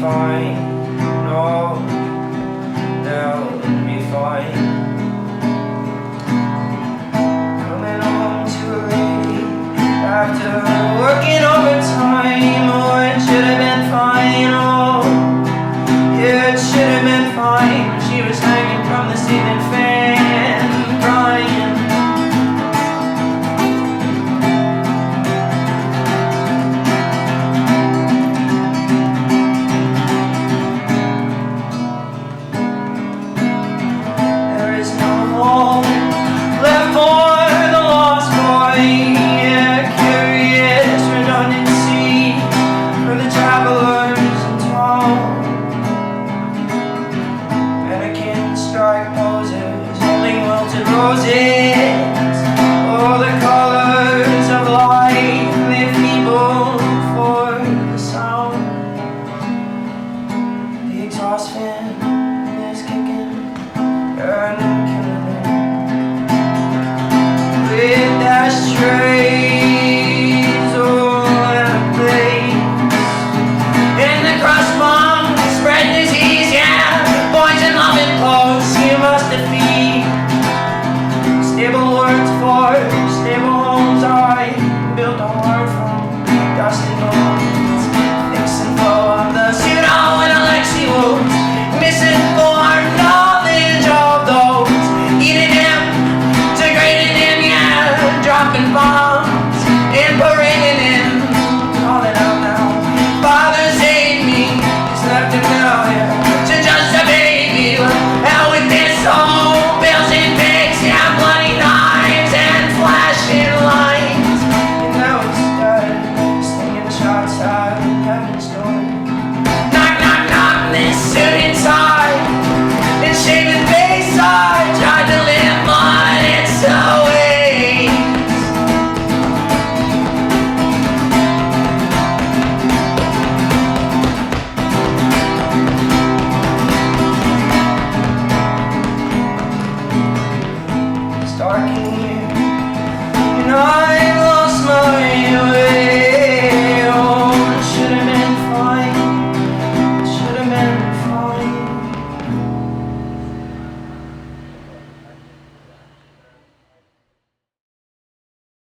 fine. No, they'll be fine. Coming home too late after working overtime. Oh, it should have been fine. Oh, yeah, it should have been fine. She was hanging from the ceiling fan, Oh, the colors of life they feeble for the sound. The exhaust fan is kicking and killing with ashtrays all in a place. In the spread disease, yeah. Boys in loving clothes, you must defeat. It's